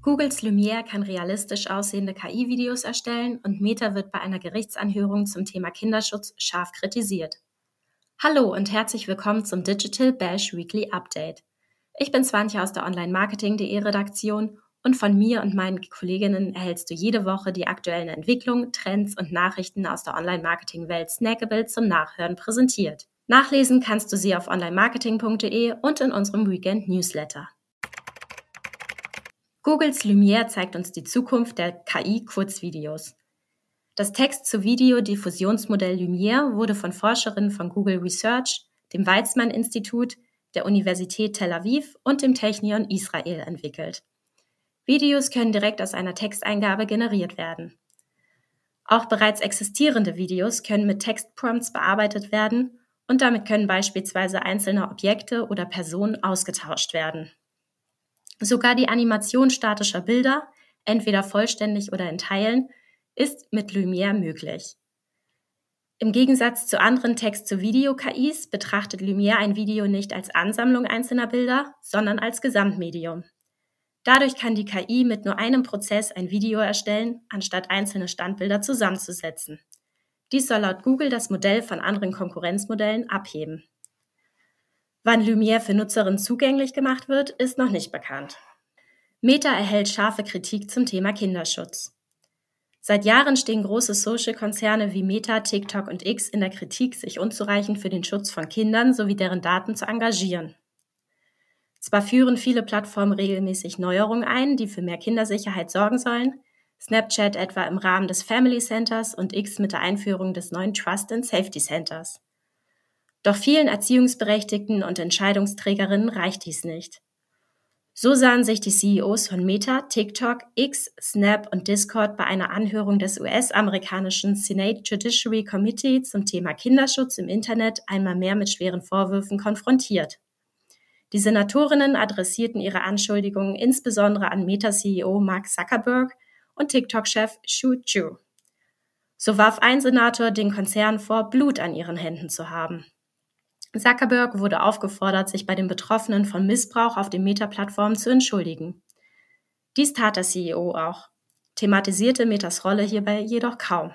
Googles Lumiere kann realistisch aussehende KI-Videos erstellen und Meta wird bei einer Gerichtsanhörung zum Thema Kinderschutz scharf kritisiert. Hallo und herzlich willkommen zum Digital Bash Weekly Update. Ich bin Swantje aus der Online-Marketing.de Redaktion und von mir und meinen Kolleginnen erhältst du jede Woche die aktuellen Entwicklungen, Trends und Nachrichten aus der Online-Marketing-Welt snackable zum Nachhören präsentiert. Nachlesen kannst du sie auf onlinemarketing.de und in unserem Weekend-Newsletter. Googles Lumiere zeigt uns die Zukunft der KI-Kurzvideos. Das Text-zu-Video-Diffusionsmodell Lumiere wurde von Forscherinnen von Google Research, dem Weizmann-Institut, der Universität Tel Aviv und dem Technion Israel entwickelt. Videos können direkt aus einer Texteingabe generiert werden. Auch bereits existierende Videos können mit Textprompts bearbeitet werden und damit können beispielsweise einzelne Objekte oder Personen ausgetauscht werden. Sogar die Animation statischer Bilder, entweder vollständig oder in Teilen, ist mit Lumiere möglich. Im Gegensatz zu anderen Text-zu-Video-KIs betrachtet Lumiere ein Video nicht als Ansammlung einzelner Bilder, sondern als Gesamtmedium. Dadurch kann die KI mit nur einem Prozess ein Video erstellen, anstatt einzelne Standbilder zusammenzusetzen. Dies soll laut Google das Modell von anderen Konkurrenzmodellen abheben. Wann Lumiere für Nutzerinnen zugänglich gemacht wird, ist noch nicht bekannt. Meta erhält scharfe Kritik zum Thema Kinderschutz. Seit Jahren stehen große Social-Konzerne wie Meta, TikTok und X in der Kritik, sich unzureichend für den Schutz von Kindern sowie deren Daten zu engagieren. Zwar führen viele Plattformen regelmäßig Neuerungen ein, die für mehr Kindersicherheit sorgen sollen, Snapchat etwa im Rahmen des Family Centers und X mit der Einführung des neuen Trust and Safety Centers. Doch vielen Erziehungsberechtigten und Entscheidungsträgerinnen reicht dies nicht. So sahen sich die CEOs von Meta, TikTok, X, Snap und Discord bei einer Anhörung des US-amerikanischen Senate Judiciary Committee zum Thema Kinderschutz im Internet einmal mehr mit schweren Vorwürfen konfrontiert. Die Senatorinnen adressierten ihre Anschuldigungen insbesondere an Meta-CEO Mark Zuckerberg und TikTok-Chef Xu Zhu. So warf ein Senator den Konzern vor, Blut an ihren Händen zu haben. Zuckerberg wurde aufgefordert, sich bei den Betroffenen von Missbrauch auf den Meta-Plattformen zu entschuldigen. Dies tat der CEO auch, thematisierte Metas Rolle hierbei jedoch kaum.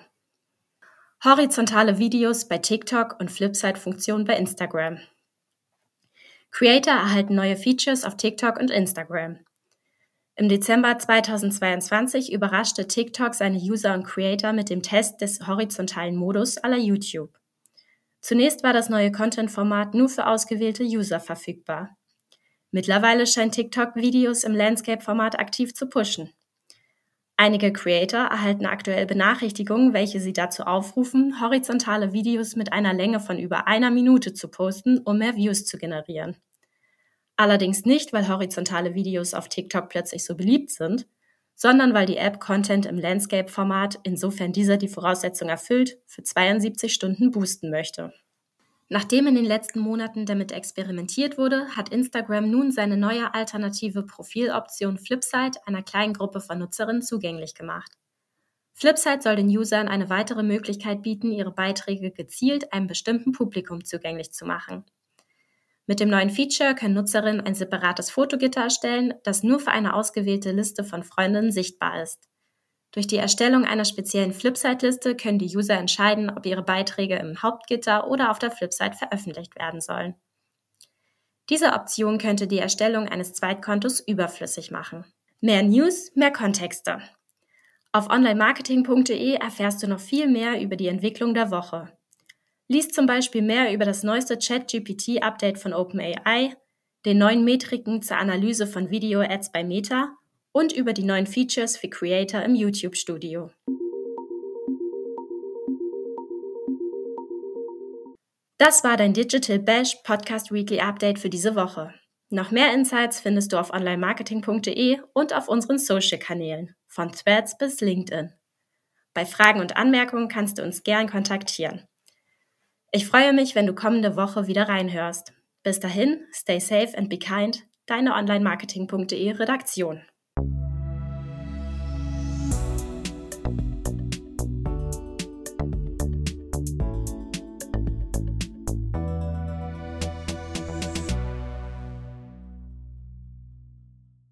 Horizontale Videos bei TikTok und Flipside-Funktion bei Instagram. Creator erhalten neue Features auf TikTok und Instagram. Im Dezember 2022 überraschte TikTok seine User und Creator mit dem Test des horizontalen Modus aller YouTube. Zunächst war das neue Content-Format nur für ausgewählte User verfügbar. Mittlerweile scheint TikTok Videos im Landscape-Format aktiv zu pushen. Einige Creator erhalten aktuell Benachrichtigungen, welche sie dazu aufrufen, horizontale Videos mit einer Länge von über einer Minute zu posten, um mehr Views zu generieren. Allerdings nicht, weil horizontale Videos auf TikTok plötzlich so beliebt sind, sondern weil die App Content im Landscape-Format, insofern dieser die Voraussetzung erfüllt, für 72 Stunden boosten möchte. Nachdem in den letzten Monaten damit experimentiert wurde, hat Instagram nun seine neue alternative Profiloption Flipside einer kleinen Gruppe von Nutzerinnen zugänglich gemacht. Flipside soll den Usern eine weitere Möglichkeit bieten, ihre Beiträge gezielt einem bestimmten Publikum zugänglich zu machen. Mit dem neuen Feature können Nutzerinnen ein separates Fotogitter erstellen, das nur für eine ausgewählte Liste von Freundinnen sichtbar ist. Durch die Erstellung einer speziellen Flipside-Liste können die User entscheiden, ob ihre Beiträge im Hauptgitter oder auf der Flipside veröffentlicht werden sollen. Diese Option könnte die Erstellung eines Zweitkontos überflüssig machen. Mehr News, mehr Kontexte. Auf onlinemarketing.de erfährst du noch viel mehr über die Entwicklung der Woche. Lies zum Beispiel mehr über das neueste ChatGPT-Update von OpenAI, den neuen Metriken zur Analyse von Video-Ads bei Meta und über die neuen Features für Creator im YouTube-Studio. Das war dein Digital Bash Podcast Weekly Update für diese Woche. Noch mehr Insights findest du auf onlinemarketing.de und auf unseren Social-Kanälen, von Threads bis LinkedIn. Bei Fragen und Anmerkungen kannst du uns gern kontaktieren. Ich freue mich, wenn du kommende Woche wieder reinhörst. Bis dahin, stay safe and be kind, deine onlinemarketing.de Redaktion.